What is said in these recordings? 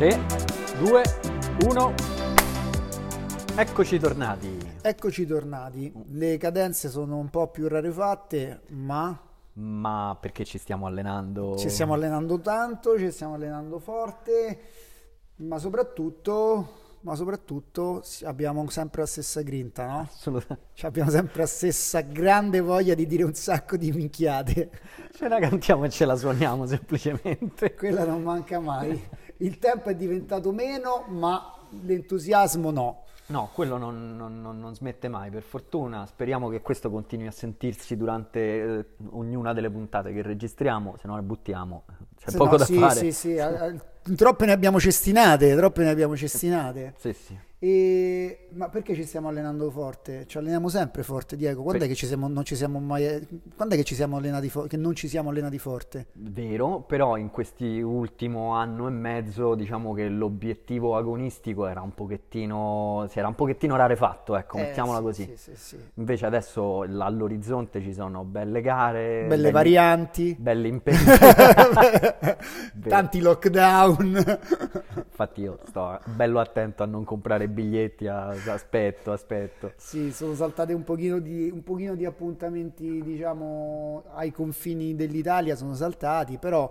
3, 2, 1. Eccoci tornati. Eccoci tornati. Le cadenze sono un po' più rarefatte, ma Ma perché ci stiamo allenando? ci stiamo allenando tanto, ci stiamo allenando forte, ma soprattutto, ma soprattutto abbiamo sempre la stessa grinta, no? Assolutamente. Cioè, abbiamo sempre la stessa grande voglia di dire un sacco di minchiate. Ce la cantiamo e ce la suoniamo semplicemente. Quella non manca mai. Il tempo è diventato meno, ma l'entusiasmo no. No, quello non, non- non- non smette mai, per fortuna. Speriamo che questo continui a sentirsi durante eh, ognuna delle puntate che registriamo, se no le buttiamo. C'è Se poco no, da sì, fare. Sì, sì, a- a- troppe ne abbiamo cestinate, troppe ne abbiamo cestinate. Sì, sì. E- Ma perché ci stiamo allenando forte? Ci alleniamo sempre forte, Diego. Quando è Sì. che ci siamo, non ci siamo mai, quando è che ci siamo allenati fo- che non ci siamo allenati forte? Vero, però in questi ultimo anno e mezzo diciamo che l'obiettivo agonistico era un pochettino, si era un pochettino rarefatto, ecco, Eh, mettiamola sì, così. sì, sì. Invece adesso all'orizzonte ci sono belle gare, Belle belli- varianti, belli impegni. tanti lockdown. Infatti io sto bello attento a non comprare biglietti, a- aspetto, aspetto. Sì, sono saltate un pochino di, un pochino di appuntamenti, diciamo, ai confini dell'Italia, sono saltati, però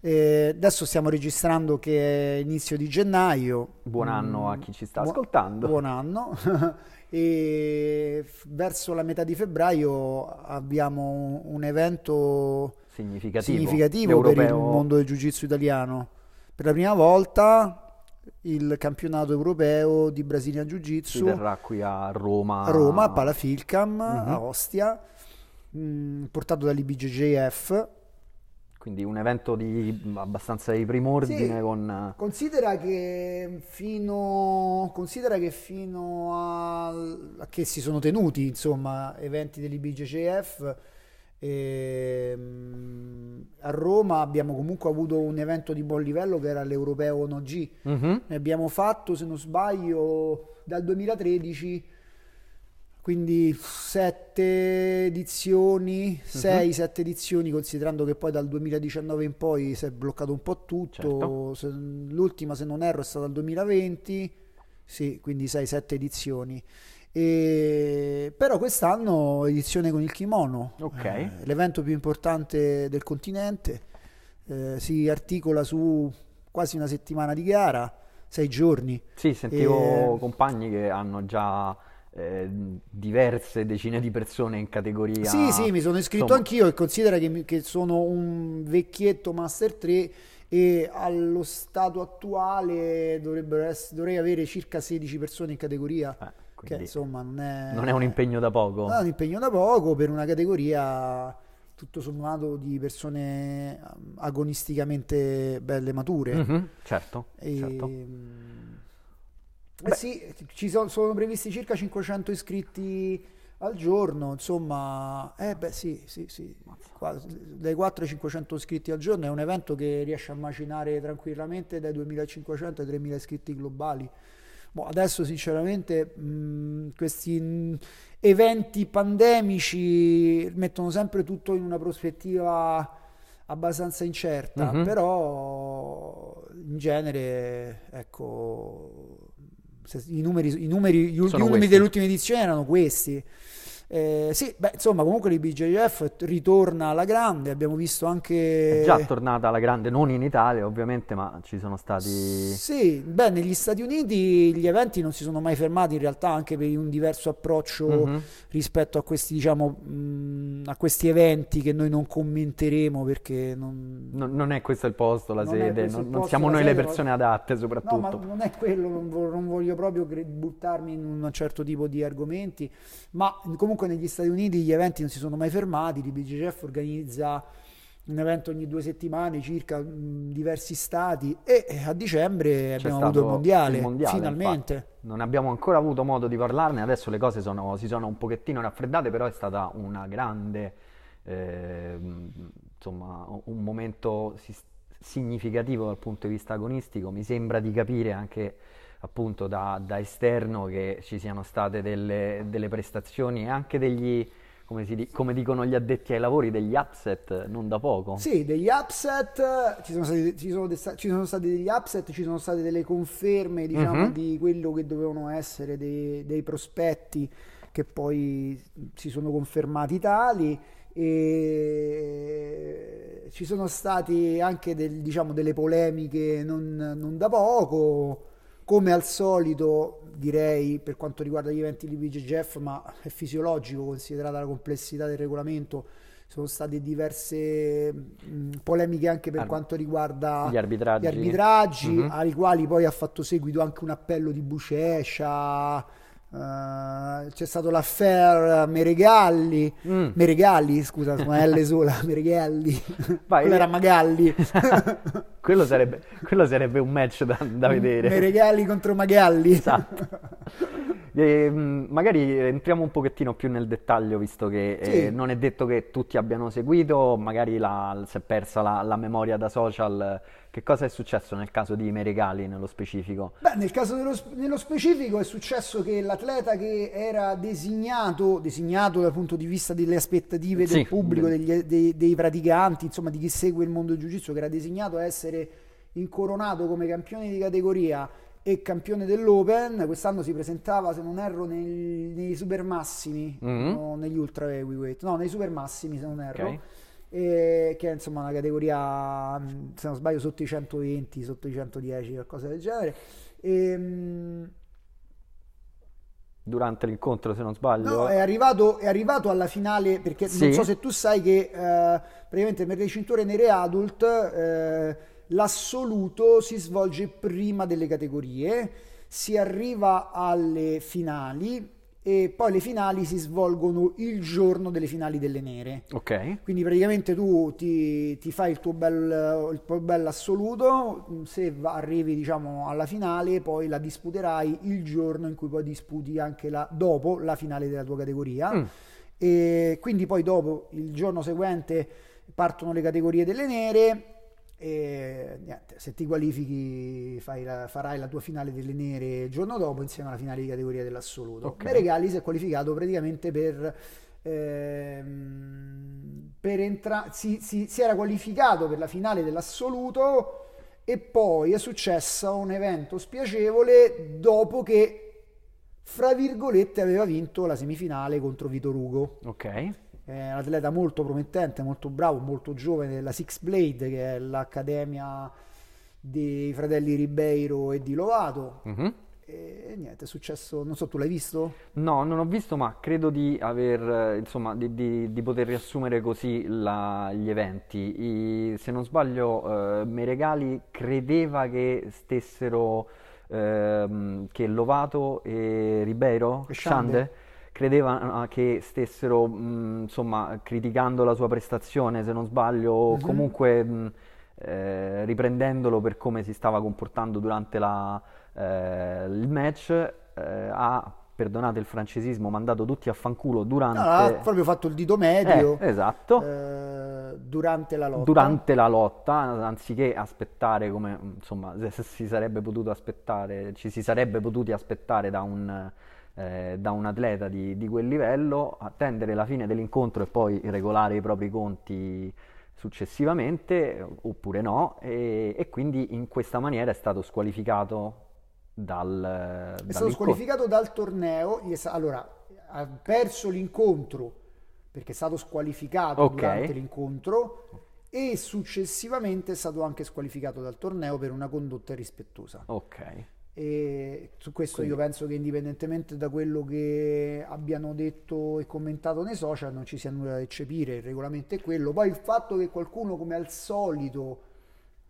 eh, adesso stiamo registrando che è inizio di gennaio. Buon anno a Mm, chi ci sta buo- ascoltando. Buon anno. e verso la metà di febbraio abbiamo un, evento Significativo. significativo per il mondo del jiu-jitsu italiano. Per la prima volta il campionato europeo di Brazilian si Jiu-Jitsu terrà qui a Roma. a Roma, a Palafilcam, Mhm. a Ostia, mh, portato dall'IBJJF. Quindi un evento di abbastanza di prim'ordine Sì. con... Considera che fino, considera che fino al- a che si sono tenuti, insomma, eventi dell'IBJJF, ehm, a Roma abbiamo comunque avuto un evento di buon livello che era l'Europeo Ono G. Mhm. Ne abbiamo fatto, se non sbaglio, dal 2013, quindi sette edizioni, sei, sette edizioni, considerando che poi dal 2019 in poi si è bloccato un po' tutto. Certo. Se- l'ultima, se non erro, è stata il 2020, sì, quindi sei, sette edizioni. E- Però quest'anno edizione con il kimono, Ok. eh, l'evento più importante del continente, eh, si articola su quasi una settimana di gara, sei giorni. Sì, sentivo E- compagni che hanno già eh, diverse decine di persone in categoria. Sì, sì, mi sono iscritto insomma, anch'io e considera che, che sono un vecchietto Master 3 e allo stato attuale dovrebbero ess- dovrei avere circa 16 persone in categoria, eh, che quindi insomma non è, non è un impegno da poco. non è un impegno da poco per una categoria tutto sommato di persone um, agonisticamente belle mature. Mhm, certo, E, certo. mm, eh sì, ci sono, sono previsti circa 500 iscritti al giorno, insomma, eh beh sì, sì, sì, Qua- dai 4 ai 500 iscritti al giorno è un evento che riesce a macinare tranquillamente dai 2500 ai 3000 iscritti globali. Boh, adesso sinceramente mh, questi mh, eventi pandemici mettono sempre tutto in una prospettiva abbastanza incerta, Mhm. però in genere, ecco, i numeri, i numeri, gli, Sono gli questi. dell'ultima edizione erano questi. Eh, sì, beh, insomma, comunque l'IBJJF ritorna alla grande, abbiamo visto anche... È già tornata alla grande, non in Italia ovviamente, ma ci sono stati... Sì, beh, negli Stati Uniti gli eventi non si sono mai fermati in realtà anche per un diverso approccio Mhm. rispetto a questi, diciamo, mh, a questi eventi che noi non commenteremo perché non... Non, non è questo il posto, la Non sede, non, posto, siamo noi le sede, ma- persone adatte No, soprattutto. ma non è quello, non, vo- non voglio proprio buttarmi in un certo tipo di argomenti, ma comunque negli Stati Uniti gli eventi non si sono mai fermati, l'IBJJF organizza un evento ogni due settimane circa in diversi stati e eh, a dicembre C'è abbiamo avuto il mondiale, il mondiale, finalmente. infatti. Non abbiamo ancora avuto modo di parlarne, adesso le cose sono- si sono un pochettino raffreddate, però è stata una grande, ehm, insomma, un momento si- significativo dal punto di vista agonistico. Mi sembra di capire anche appunto da, da esterno che ci siano state delle, delle prestazioni e anche degli, come si, come, dicono gli addetti ai lavori, degli upset non da poco. Sì, degli upset, ci sono stati, ci sono, ci sono stati degli upset, ci sono state delle conferme, diciamo, uh-huh. di quello che dovevano essere dei, dei prospetti che poi si sono confermati tali e ci sono stati anche del, diciamo, delle polemiche non, non, da poco come al solito direi per quanto riguarda gli eventi di BGGF ma è fisiologico considerata la complessità del regolamento sono state diverse mh, polemiche anche per Ar- quanto riguarda gli arbitraggi, gli arbitraggi mm-hmm. ai quali poi ha fatto seguito anche un appello di Bucescia Uh, c'è stato l'affair Meregalli, mm. Meregalli, scusa, ma L sola, Meregalli, Vai, quello era Magalli. quello, sarebbe, quello, sarebbe, un match da, da vedere. Meregalli contro Magalli. Esatto. E, mm, magari entriamo un pochettino più nel dettaglio, visto che eh, sì. non è detto che tutti abbiano seguito, magari la, si è persa la, la memoria da social che cosa è successo nel caso di Meregali nello specifico? Beh, nel caso dello, nello specifico è successo che l'atleta che era designato, designato dal punto di vista delle aspettative del sì, pubblico, degli, dei, dei, praticanti, insomma di chi segue il mondo del jiu-jitsu, che era designato a essere incoronato come campione di categoria e campione dell'Open, quest'anno si presentava, se non erro, nei, nei super massimi, mm-hmm. no, negli ultra heavyweight, no, nei super massimi se non erro. Okay e che è insomma una categoria se non sbaglio sotto i 120 sotto i 110 qualcosa del genere e, ehm, durante l'incontro se non sbaglio no, è arrivato, è arrivato alla finale perché sì. non so se tu sai che eh, praticamente per le cinture nere adult eh, l'assoluto si svolge prima delle categorie si arriva alle finali e poi le finali si svolgono il giorno delle finali delle nere. Ok. Quindi praticamente tu ti, ti fai il tuo, bel, il tuo bel assoluto, se arrivi diciamo alla finale poi la disputerai il giorno in cui poi disputi anche la, dopo la finale della tua categoria. Mm. E quindi poi dopo il giorno seguente partono le categorie delle nere e niente, se ti qualifichi la, farai la tua finale delle nere il giorno dopo insieme alla finale di categoria dell'assoluto. Okay. Meregali si è qualificato praticamente per... Ehm, per entrare si, si, si era qualificato per la finale dell'assoluto e poi è successo un evento spiacevole dopo che fra virgolette aveva vinto la semifinale contro Vitor Ugo. Ok è un atleta molto promettente, molto bravo, molto giovane della Six Blade, che è l'accademia dei fratelli Ribeiro e di Lovato. Mm-hmm. E niente, è successo, non so, tu l'hai visto? No, non ho visto, ma credo di aver, insomma, di, di, di poter riassumere così la, gli eventi. I, se non sbaglio, eh, Meregali credeva che stessero, eh, che Lovato e Ribeiro, Shande credeva che stessero mh, insomma criticando la sua prestazione se non sbaglio o uh-huh. comunque mh, eh, riprendendolo per come si stava comportando durante la, eh, il match eh, ha perdonate il francesismo, mandato tutti a fanculo durante... No, ha proprio fatto il dito medio. Eh, esatto. Eh, durante la lotta. Durante la lotta, anziché aspettare come, insomma, si sarebbe potuto aspettare, ci si sarebbe potuti aspettare da un eh, da un atleta di, di, quel livello, attendere la fine dell'incontro e poi regolare i propri conti successivamente oppure no e, e quindi in questa maniera è stato squalificato dal è stato squalificato dal torneo allora ha perso l'incontro perché è stato squalificato okay. durante l'incontro e successivamente è stato anche squalificato dal torneo per una condotta irrispettosa. Ok e su questo Quindi. io penso che indipendentemente da quello che abbiano detto e commentato nei social non ci sia nulla da eccepire, il regolamento è quello. Poi il fatto che qualcuno come al solito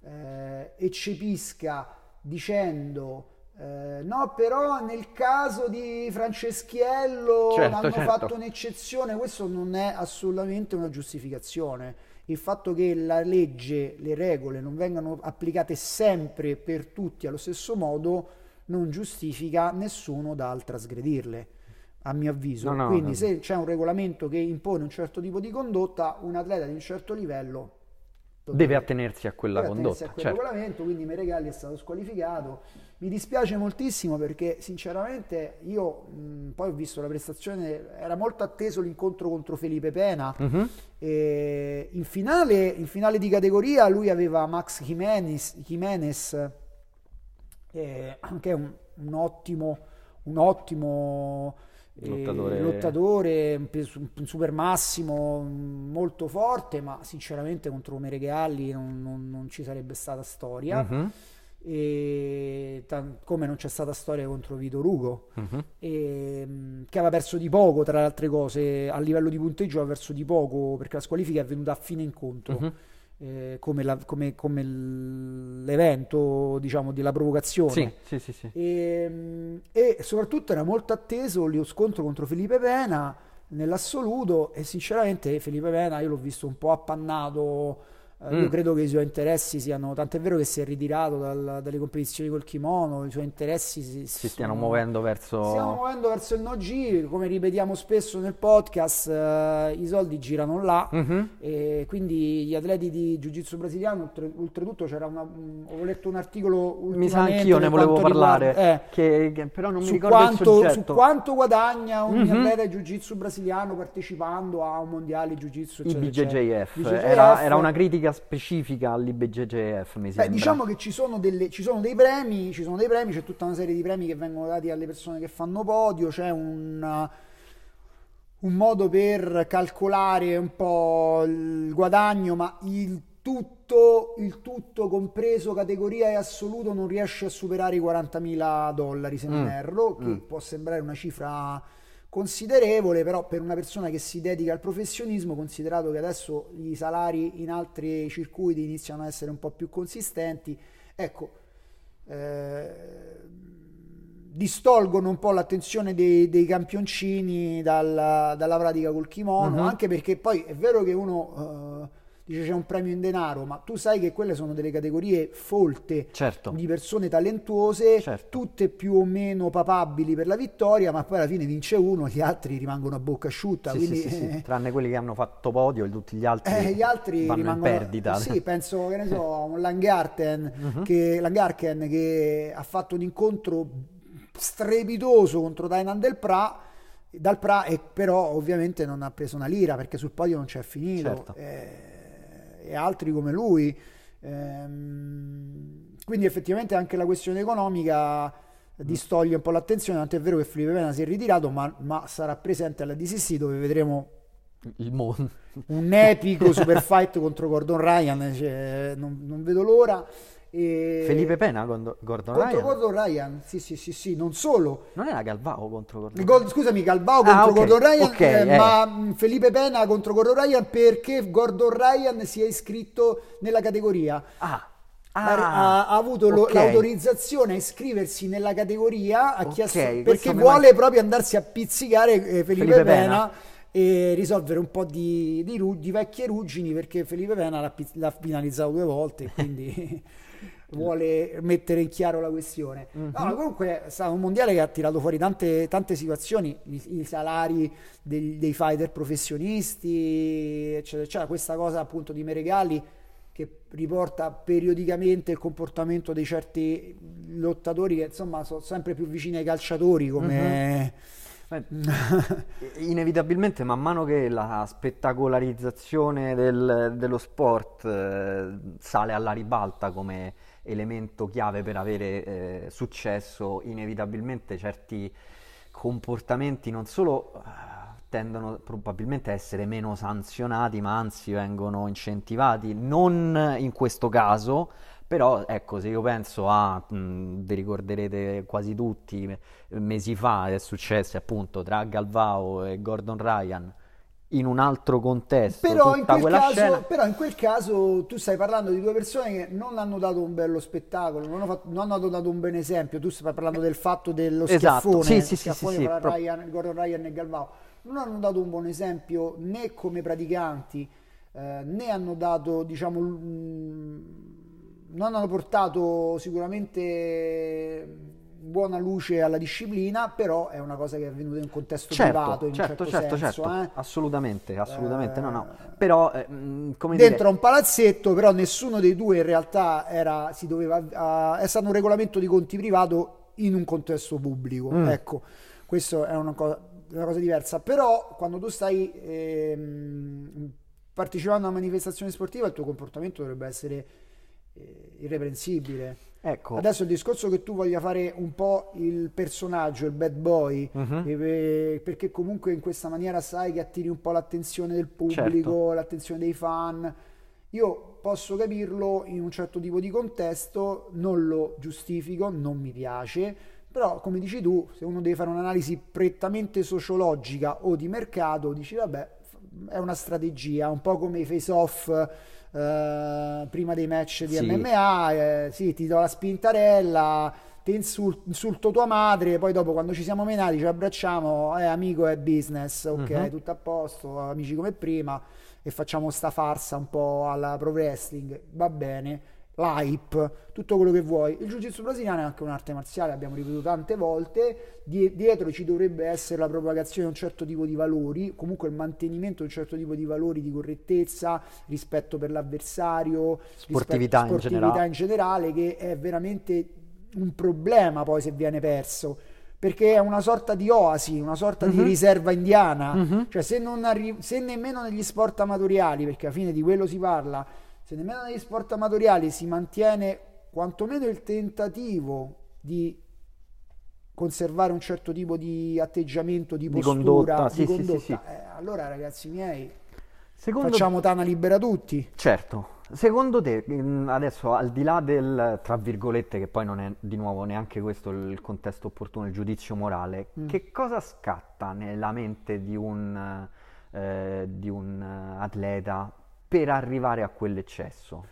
eh, eccepisca dicendo eh, no però nel caso di Franceschiello certo, hanno certo. fatto un'eccezione, questo non è assolutamente una giustificazione il fatto che la legge, le regole non vengano applicate sempre per tutti allo stesso modo non giustifica nessuno dal trasgredirle, a mio avviso. No, no, Quindi no. se c'è un regolamento che impone un certo tipo di condotta, un atleta di un certo livello deve attenersi a quella deve condotta. a quel certo. regolamento, quindi Meregalli è stato squalificato. Mi dispiace moltissimo perché sinceramente io mh, poi ho visto la prestazione, era molto atteso l'incontro contro Felipe Pena. E in, finale, in finale di categoria lui aveva Max Jimenez, Jimenez eh, che è un, un ottimo, un ottimo Lottatore. lottatore, un, super massimo, molto forte, ma sinceramente contro Meregalli non, non- non ci sarebbe stata storia. Mhm. E tan- come non c'è stata storia contro Vito Rugo Mhm. e, mh, che aveva perso di poco tra le altre cose a livello di punteggio aveva perso di poco perché la squalifica è venuta a fine incontro Mhm. Eh, come, la- come- come l'evento diciamo della provocazione. Sì, sì, sì, e, mh, e soprattutto era molto atteso lo scontro contro Felipe Pena nell'assoluto e sinceramente Felipe Pena io l'ho visto un po' appannato eh, io Mm. credo che i suoi interessi siano tant'è vero che si è ritirato dal- dalle competizioni col kimono i suoi interessi si, Si stiano sono- muovendo verso... Stiamo muovendo verso il no G, come ripetiamo spesso nel podcast, eh, i soldi girano là Mhm. e quindi gli atleti di Jiu-Jitsu brasiliano, oltre- oltretutto c'era una, un- ho letto un articolo Mi sa anch'io ne volevo parlare, riguarda- eh, che, che però non mi ricordo il quanto, su quanto guadagna ogni Mhm. atleta di Jiu-Jitsu brasiliano partecipando a un mondiale Jiu-Jitsu eccetera, eccetera. IBJJF, BJJF. Era, era una critica specifica all'IBJJF, mi Beh, sembra. diciamo che ci sono, delle- ci sono dei premi, ci sono dei premi, c'è tutta una serie di premi che vengono dati alle persone che fanno podio, c'è un, un modo per calcolare un po' il guadagno, ma il tutto, il tutto compreso categoria e assoluto non riesce a superare i 40.000 dollari se non Mm, erro, che mm. può sembrare una cifra considerevole, però per una persona che si dedica al professionismo, considerato che adesso i salari in altri circuiti iniziano a essere un po' più consistenti, ecco, eh, distolgono un po' l'attenzione dei, dei campioncini dalla, dalla pratica col kimono, Mhm. anche perché poi è vero che uno eh, dice c'è un premio in denaro, ma tu sai che quelle sono delle categorie folte Certo. di persone talentuose, Certo. tutte più o meno papabili per la vittoria, ma poi alla fine vince uno, gli altri rimangono a bocca asciutta. Sì, quindi, sì, sì, eh, Tranne quelli che hanno fatto podio e tutti gli altri, eh, gli altri rimangono in perdita. Sì, penso che ne so, un Langarten, Mhm. che, Langarken che ha fatto un incontro strepitoso contro Dainan del Pra. Dal Pra, e però ovviamente non ha preso una lira perché sul podio non c'è finito. Certo. Eh, e altri come lui. Ehm, quindi effettivamente anche la questione economica distoglie un po' l'attenzione, tant'è vero che Felipe Pena si è ritirato, ma, ma sarà presente alla DCC dove vedremo un epico super fight contro Gordon Ryan, cioè, non, non vedo l'ora. E... Felipe Pena contro Gordon contro Ryan? Gordon Ryan, sì, sì, sì, sì, non solo. Non era Galvao contro Gordon Gol- scusami, Galbao Ah, contro ok, Gordon Ryan, ok, eh, eh. ma mh, Felipe Pena contro Gordon Ryan perché Gordon Ryan si è iscritto nella categoria. Ah, Ha, ah, ha avuto lo- ok. l'autorizzazione a iscriversi nella categoria, ha chiesto perché vuole manca. proprio andarsi a pizzicare eh, Felipe, Felipe Pena, Pena. E risolvere un po' di, di ru- di vecchie ruggini perché Felipe Pena l'ha, l'ha finalizzato due volte, quindi vuole mettere in chiaro la questione. Mhm. No, ma comunque è stato un mondiale che ha tirato fuori tante, tante situazioni, i, i salari dei, dei fighter professionisti, eccetera, eccetera. Questa cosa appunto di Meregali che riporta periodicamente il comportamento di certi lottatori che insomma sono sempre più vicini ai calciatori come... Inevitabilmente, man mano che la spettacolarizzazione del- dello sport eh, sale alla ribalta come elemento chiave per avere eh, successo, inevitabilmente certi comportamenti non solo eh, tendono probabilmente a essere meno sanzionati, ma anzi vengono incentivati, non in questo caso, però ecco, se io penso a, mh, vi ricorderete quasi tutti, me- mesi fa è successo appunto tra Galvao e Gordon Ryan in un altro contesto, Però in, caso, scena. però in quel caso tu stai parlando di due persone che non hanno dato un bello spettacolo, non, hanno fatto- non hanno dato un buon esempio. Tu stai parlando del fatto dello Esatto, schiaffone, sì, sì, sì, schiaffone sì, sì, pro- Ryan- Gordon Ryan e Galvao. Non hanno dato un buon esempio né come praticanti, eh, né hanno dato, diciamo, mm, non hanno portato sicuramente buona luce alla disciplina, però è una cosa che è avvenuta in un contesto certo, privato, in certo, un certo, certo, senso. certo. eh. assolutamente, assolutamente, no, no. Eh, Però, eh, come Dentro dire, un palazzetto, però nessuno dei due in realtà era, si doveva, è stato un regolamento di conti privato in un contesto pubblico. Mm. Ecco, questo è una cosa, una cosa diversa. Però quando tu stai ehm, partecipando a una manifestazione sportiva, il tuo comportamento dovrebbe essere eh, irreprensibile. ecco, Adesso il discorso che tu voglia fare un po' il personaggio, il bad boy, Mhm. eh, perché comunque in questa maniera sai che attiri un po' l'attenzione del pubblico, Certo. l'attenzione dei fan. Io posso capirlo in un certo tipo di contesto, non lo giustifico, non mi piace, però come dici tu, se uno deve fare un'analisi prettamente sociologica o di mercato, dici vabbè, è una strategia, un po' come i face-off eh, prima dei match di Sì. MMA, eh, sì, ti do la spintarella, ti insul- insulto tua madre, poi dopo quando ci siamo menati ci abbracciamo, è amico, è business, ok, Mhm. tutto a posto, amici come prima e facciamo sta farsa un po' alla pro wrestling, va bene, l'hype, tutto quello che vuoi. Il jiu-jitsu brasiliano è anche un'arte marziale, abbiamo ripetuto tante volte, Die- dietro ci dovrebbe essere la propagazione di un certo tipo di valori, comunque il mantenimento di un certo tipo di valori di correttezza, rispetto per l'avversario, Sportività rispetto- in sportività generale. in generale, che è veramente un problema poi se viene perso. Perché è una sorta di oasi, una sorta di Mhm. riserva indiana. Mhm. Cioè, se, non arri- se nemmeno negli sport amatoriali, perché alla fine di quello si parla, se nemmeno negli sport amatoriali si mantiene quantomeno il tentativo di conservare un certo tipo di atteggiamento, di Di postura, condotta, di sì, sì, sì, condotta, sì. eh, allora ragazzi miei, secondo facciamo Tana libera tutti. Certo, secondo te, mh, adesso al di là del, tra virgolette, che poi non è di nuovo neanche questo il contesto opportuno, il giudizio morale, Mm. che cosa scatta nella mente di un, eh, di un atleta per arrivare a quell'eccesso?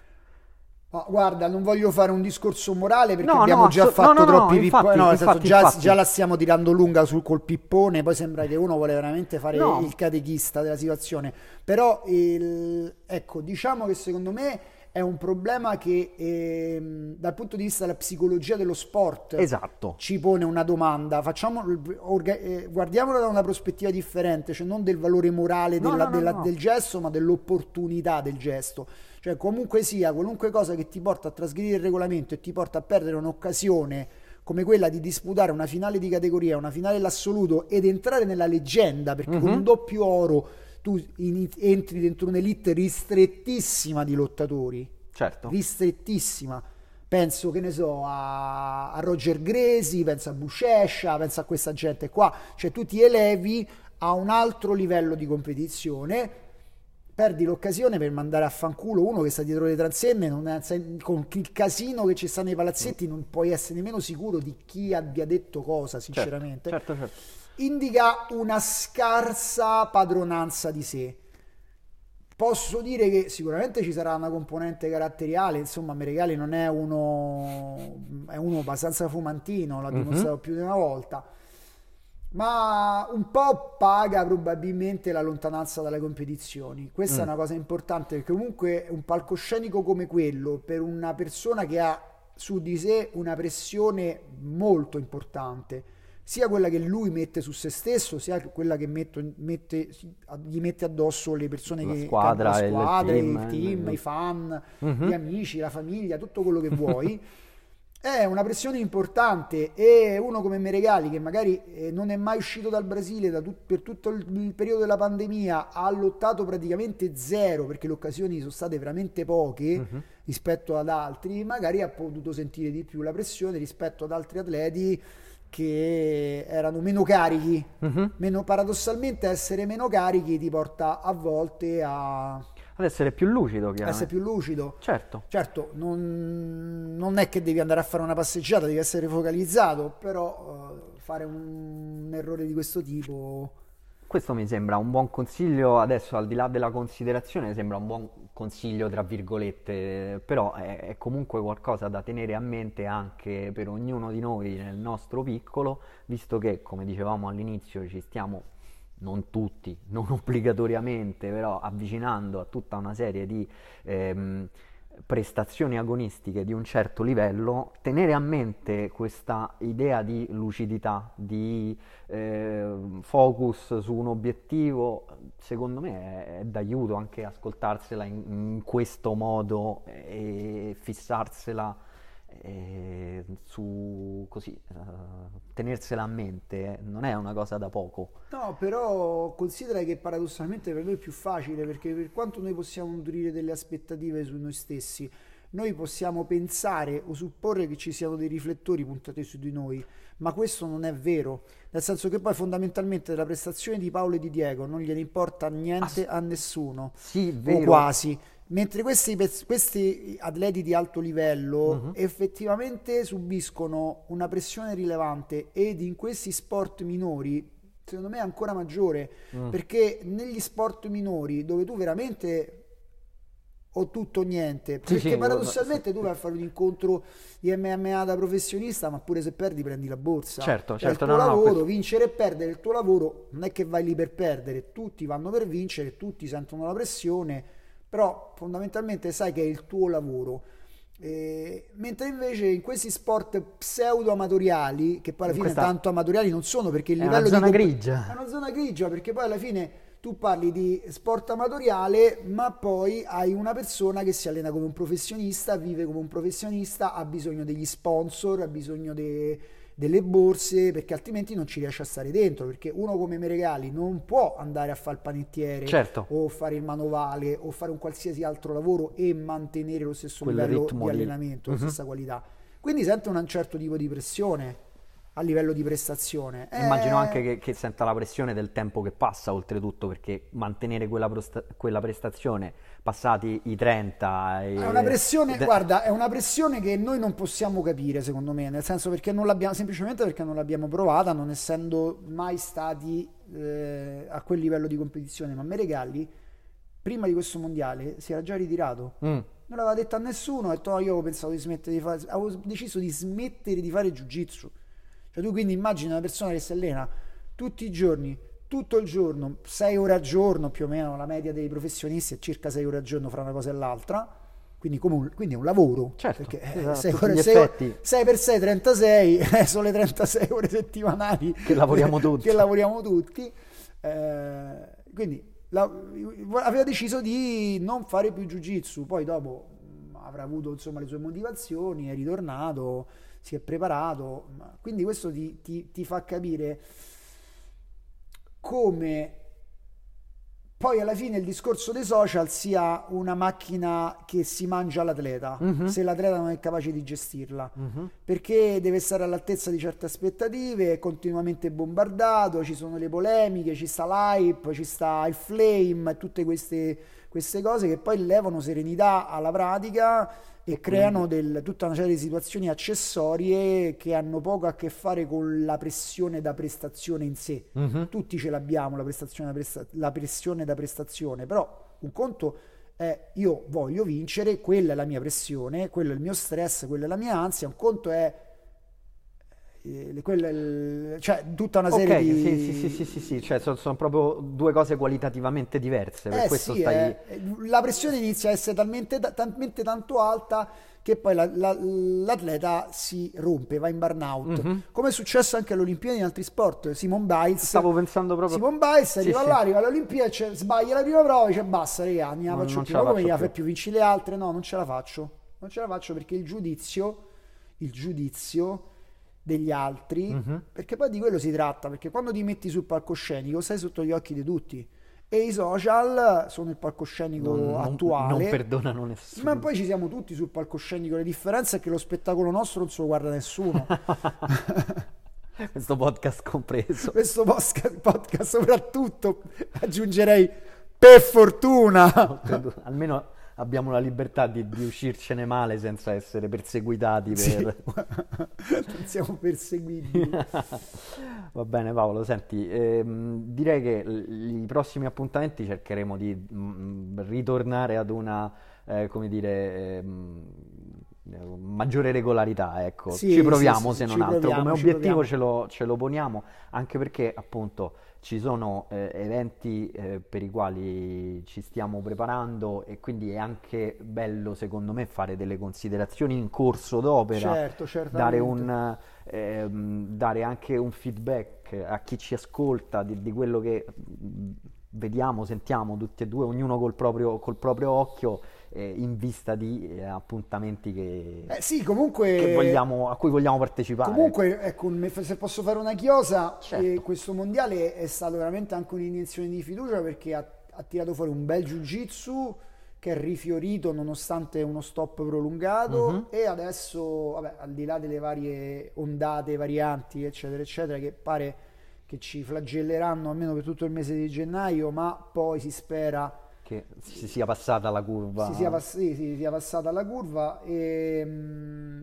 Ma guarda, non voglio fare un discorso morale perché No, no, abbiamo già assu- fatto no, no, no, troppi infatti, pipponi. No, senso, infatti, già, infatti. già la stiamo tirando lunga sul col pippone, poi sembra che uno vuole veramente fare No. il catechista della situazione. Però, il- ecco, diciamo che secondo me è un problema che ehm, dal punto di vista della psicologia dello sport Esatto, ci pone una domanda, facciamo, orga- eh, guardiamola da una prospettiva differente, cioè non del valore morale No, della- no, no, della- del gesto, ma dell'opportunità del gesto. Cioè, comunque sia, qualunque cosa che ti porta a trasgredire il regolamento e ti porta a perdere un'occasione come quella di disputare una finale di categoria, una finale dell'assoluto ed entrare nella leggenda, perché con Mhm. un doppio oro tu ini- entri dentro un'elite ristrettissima di lottatori certo. ristrettissima. Penso, che ne so, a, a Roger Gresi, penso a Buscescia, penso a questa gente qua. Cioè tu ti elevi a un altro livello di competizione, perdi l'occasione per mandare a fanculo uno che sta dietro le transenne, è- con il casino che ci sta nei palazzetti non puoi essere nemmeno sicuro di chi abbia detto cosa, Certo, sinceramente certo, certo. Indica una scarsa padronanza di sé. Posso dire che sicuramente ci sarà una componente caratteriale, insomma, Meregali non è uno, è uno abbastanza fumantino, l'ha Mhm. dimostrato più di una volta, ma un po' paga probabilmente la lontananza dalle competizioni. Questa è Mm. una cosa importante perché comunque un palcoscenico come quello per una persona che ha su di sé una pressione molto importante, sia quella che lui mette su se stesso, sia quella che metto- mette- gli mette addosso le persone La che squadra, la il squadra, team, il team, eh, i fan, Mhm. gli amici, la famiglia, tutto quello che vuoi. È una pressione importante e uno come Meregali che magari eh, non è mai uscito dal Brasile da tut- per tutto il, il periodo della pandemia, ha lottato praticamente zero perché le occasioni sono state veramente poche Mhm. rispetto ad altri, magari ha potuto sentire di più la pressione rispetto ad altri atleti che erano meno carichi. Mhm. Meno, paradossalmente essere meno carichi ti porta a volte a Ad essere più lucido, essere più lucido. Certo. Certo, non, non è che devi andare a fare una passeggiata, devi essere focalizzato, però eh, fare un, un errore di questo tipo... Questo mi sembra un buon consiglio, adesso al di là della considerazione, sembra un buon consiglio tra virgolette, però è, è comunque qualcosa da tenere a mente anche per ognuno di noi nel nostro piccolo, visto che, come dicevamo all'inizio, ci stiamo, non tutti, non obbligatoriamente, però avvicinando a tutta una serie di ehm, prestazioni agonistiche di un certo livello, tenere a mente questa idea di lucidità, di eh, focus su un obiettivo, secondo me è, è d'aiuto anche ascoltarsela in, in questo modo e fissarsela su così uh, tenersela a mente non è una cosa da poco. No, però considera che paradossalmente per noi è più facile perché per quanto noi possiamo nutrire delle aspettative su noi stessi, noi possiamo pensare o supporre che ci siano dei riflettori puntati su di noi, ma questo non è vero, nel senso che poi fondamentalmente della prestazione di Paolo e di Diego non gliene importa niente ah, a nessuno, sì, vero. o quasi Mentre questi, questi, atleti di alto livello uh-huh. effettivamente subiscono una pressione rilevante ed in questi sport minori, secondo me è ancora maggiore, uh-huh. perché negli sport minori dove tu veramente o tutto o niente, perché sì, paradossalmente tu vai a fare un incontro di MMA da professionista, ma pure se perdi prendi la borsa. Certo, certo. Il tuo no, lavoro, no, vincere e perdere il tuo lavoro, non è che vai lì per perdere, tutti vanno per vincere, tutti sentono la pressione però fondamentalmente sai che è il tuo lavoro. Eh, mentre invece in questi sport pseudo amatoriali, che poi alla fine Questa tanto amatoriali non sono perché il è livello una zona di grigia. è una zona grigia perché poi alla fine tu parli di sport amatoriale, ma poi hai una persona che si allena come un professionista, vive come un professionista, ha bisogno degli sponsor, ha bisogno dei delle borse perché altrimenti non ci riesce a stare dentro perché uno come Meregali non può andare a fare il panettiere certo. o fare il manovale o fare un qualsiasi altro lavoro e mantenere lo stesso Quel livello di allenamento, uh-huh. la mhm. stessa qualità quindi sente un certo tipo di pressione a livello di prestazione. Immagino eh... anche che, che, senta la pressione del tempo che passa, oltretutto, perché mantenere quella, prosta- quella prestazione passati i 30... E... È una pressione, de- guarda, è una pressione che noi non possiamo capire, secondo me, nel senso perché non l'abbiamo, semplicemente perché non l'abbiamo provata, non essendo mai stati eh, a quel livello di competizione. Ma Meregalli, prima di questo mondiale, si era già ritirato. Mm. Non l'aveva detto a nessuno, ha detto, io avevo pensato di smettere di fare, avevo deciso di smettere di fare jiu-jitsu cioè tu quindi immagini una persona che si allena tutti i giorni, tutto il giorno, 6 ore al giorno più o meno, la media dei professionisti è circa 6 ore al giorno fra una cosa e l'altra, quindi, un, quindi è un lavoro. Certo, perché esatto, 6, ore, 6, 6, per 6, 36, eh, sono le 36 ore settimanali che lavoriamo tutti. Che lavoriamo tutti. Eh, quindi la, aveva deciso di non fare più jiu-jitsu, poi dopo avrà avuto insomma, le sue motivazioni, è ritornato si è preparato. Quindi questo ti, ti, ti fa capire come poi alla fine il discorso dei social sia una macchina che si mangia l'atleta uh-huh. se l'atleta non è capace di gestirla uh-huh. perché deve stare all'altezza di certe aspettative è continuamente bombardato ci sono le polemiche ci sta l'hype ci sta il flame tutte queste, queste cose che poi levano serenità alla pratica e creano del, tutta una serie di situazioni accessorie che hanno poco a che fare con la pressione da prestazione in sé. Uh-huh. Tutti ce l'abbiamo, la, prestazione da presta- la pressione da prestazione, però un conto è io voglio vincere, quella è la mia pressione, quello è il mio stress, quella è la mia ansia, un conto è quelle, cioè tutta una serie okay, di sì, sì, sì, sì, sì. Cioè, sono, sono, proprio due cose qualitativamente diverse per eh, questo sì, stai... eh, la pressione inizia a essere talmente, talmente tanto alta che poi la, la, l'atleta si rompe, va in burnout mm-hmm. come è successo anche alle Olimpiadi in altri sport Simon Biles stavo pensando proprio Simon Biles arriva là, arriva alle Olimpiadi cioè, sbaglia la prima prova e dice basta raga, ne la faccio non più come la fai più vinci le altre no, non ce la faccio non ce la faccio perché il giudizio il giudizio degli altri, uh-huh. perché poi di quello si tratta, perché quando ti metti sul palcoscenico sei sotto gli occhi di tutti e i social sono il palcoscenico non, attuale. Non, perdonano nessuno. Ma poi ci siamo tutti sul palcoscenico, la differenza è che lo spettacolo nostro non se lo guarda nessuno. Questo podcast compreso. Questo podcast, podcast soprattutto aggiungerei per fortuna. Almeno abbiamo la libertà di, di uscircene male senza essere perseguitati. Per... Sì. non siamo perseguiti. Va bene Paolo, senti, ehm, direi che i prossimi appuntamenti cercheremo di mh, mm, ritornare ad una, eh, come dire... Ehm, maggiore regolarità, ecco. Sì, ci proviamo sì, se non altro, proviamo, come obiettivo ce lo, ce lo poniamo, anche perché appunto ci sono eh, eventi eh, per i quali ci stiamo preparando e quindi è anche bello secondo me fare delle considerazioni in corso d'opera, Certo, dare un, ehm, dare anche un feedback a chi ci ascolta di, di quello che mh, vediamo, sentiamo tutti e due, ognuno col proprio, col proprio occhio, eh, in vista di eh, appuntamenti che, Eh sì, comunque... che vogliamo- a cui vogliamo partecipare. Comunque, ecco, se posso fare una chiosa, Certo. questo mondiale è stato veramente anche un'iniezione di fiducia perché ha, ha tirato fuori un bel jiu-jitsu che è rifiorito nonostante uno stop prolungato Mhm. e adesso, vabbè, al di là delle varie ondate, varianti, eccetera, eccetera, che pare che ci flagelleranno almeno per tutto il mese di gennaio, ma poi si spera che si sia passata la curva. si sia, pass- sì, sì, sia passata la curva e mm,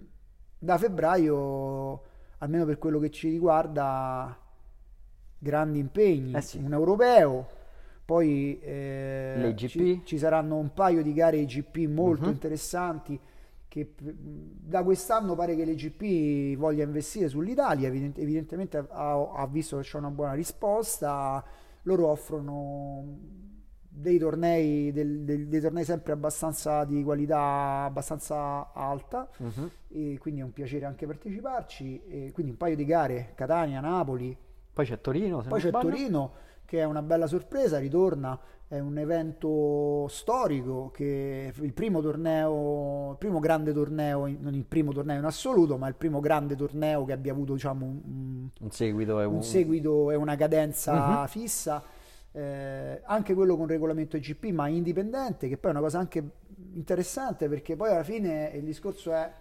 da febbraio, almeno per quello che ci riguarda, grandi impegni, Eh sì. un europeo, poi eh, ci, ci saranno un paio di gare IGP molto Mhm. interessanti che p- da quest'anno pare che l'IGP voglia investire sull'Italia, evident- evidentemente ha, ha visto che c'è una buona risposta, loro offrono dei tornei, del- del- dei tornei sempre abbastanza di qualità abbastanza alta Mhm. e quindi è un piacere anche parteciparci e quindi un paio di gare Catania, Napoli Poi c'è Torino, poi c'è sbaglio. Torino che è una bella sorpresa, ritorna, è un evento storico che il primo torneo, il primo grande torneo, non il primo torneo in assoluto, ma il primo grande torneo che abbia avuto diciamo un, un- Un seguito e un un... seguito e una cadenza Mhm. fissa, eh, anche quello con regolamento IGP, ma indipendente, che poi è una cosa anche interessante perché poi alla fine il discorso è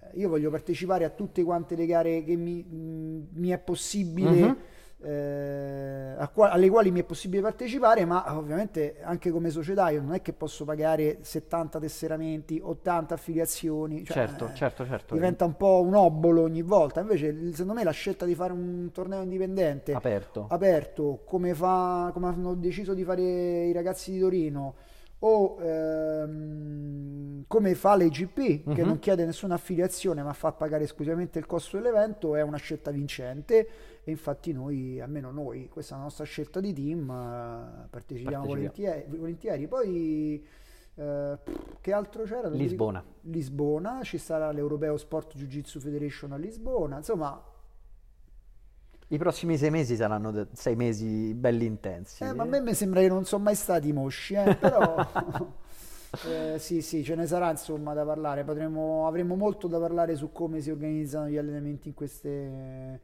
eh, io voglio partecipare a tutte quante le gare che mi, mh, mi è possibile, Mhm. Eh, qua- alle quali mi è possibile partecipare, ma ovviamente anche come società io non è che posso pagare 70 tesseramenti, 80 affiliazioni, cioè, Certo, eh, certo, certo. diventa un po' un obolo ogni volta. Invece, secondo me, la scelta di fare un torneo indipendente aperto. aperto, come, fa, come hanno deciso di fare i ragazzi di Torino, o ehm, come fa l'EGP, che Mhm. non chiede nessuna affiliazione ma fa pagare esclusivamente il costo dell'evento, è una scelta vincente. E infatti noi, almeno noi, questa è la nostra scelta di team, eh, partecipiamo Partecipiamo. volentieri. volentieri. Poi, eh, che altro c'era? Lisbona. Lisbona, ci sarà l'Europeo Sport Jiu Jitsu Federation a Lisbona, insomma, I prossimi sei mesi saranno sei mesi belli intensi. eh, ma a me mi sembra che non sono mai stati mosci, eh, però eh, sì, sì, ce ne sarà insomma da parlare, Potremo, avremo molto da parlare su come si organizzano gli allenamenti in queste...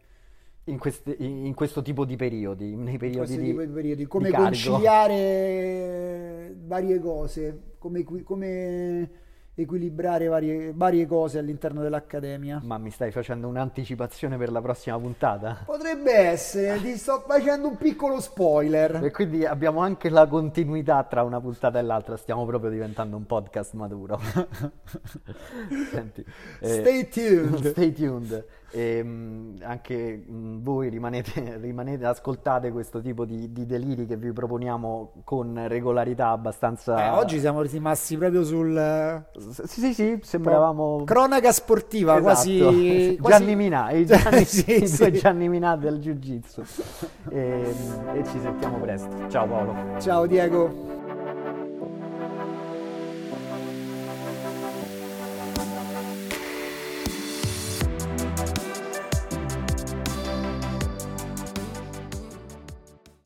in, queste- in- questo tipo di periodi, nei periodi di, di periodi, come carico. conciliare varie cose, come, come equilibrare varie, varie cose all'interno dell'accademia. Ma mi stai facendo un'anticipazione per la prossima puntata? Potrebbe essere, ti sto facendo un piccolo spoiler. E quindi abbiamo anche la continuità tra una puntata e l'altra, stiamo proprio diventando un podcast maturo. Senti, eh, Stay tuned. stay tuned. E, mh, anche mh, voi rimanete, rimanete, ascoltate questo tipo di, di deliri che vi proponiamo con regolarità abbastanza... Eh, oggi siamo rimasti proprio sul Sì, sì, sì, sembravamo... cronaca sportiva, Esatto. quasi, quasi- Gianni Minà, i, Gianni, Sì, i sì. Gianni Minà del Jiu Jitsu. E, e ci sentiamo presto. Ciao Paolo. Ciao Diego.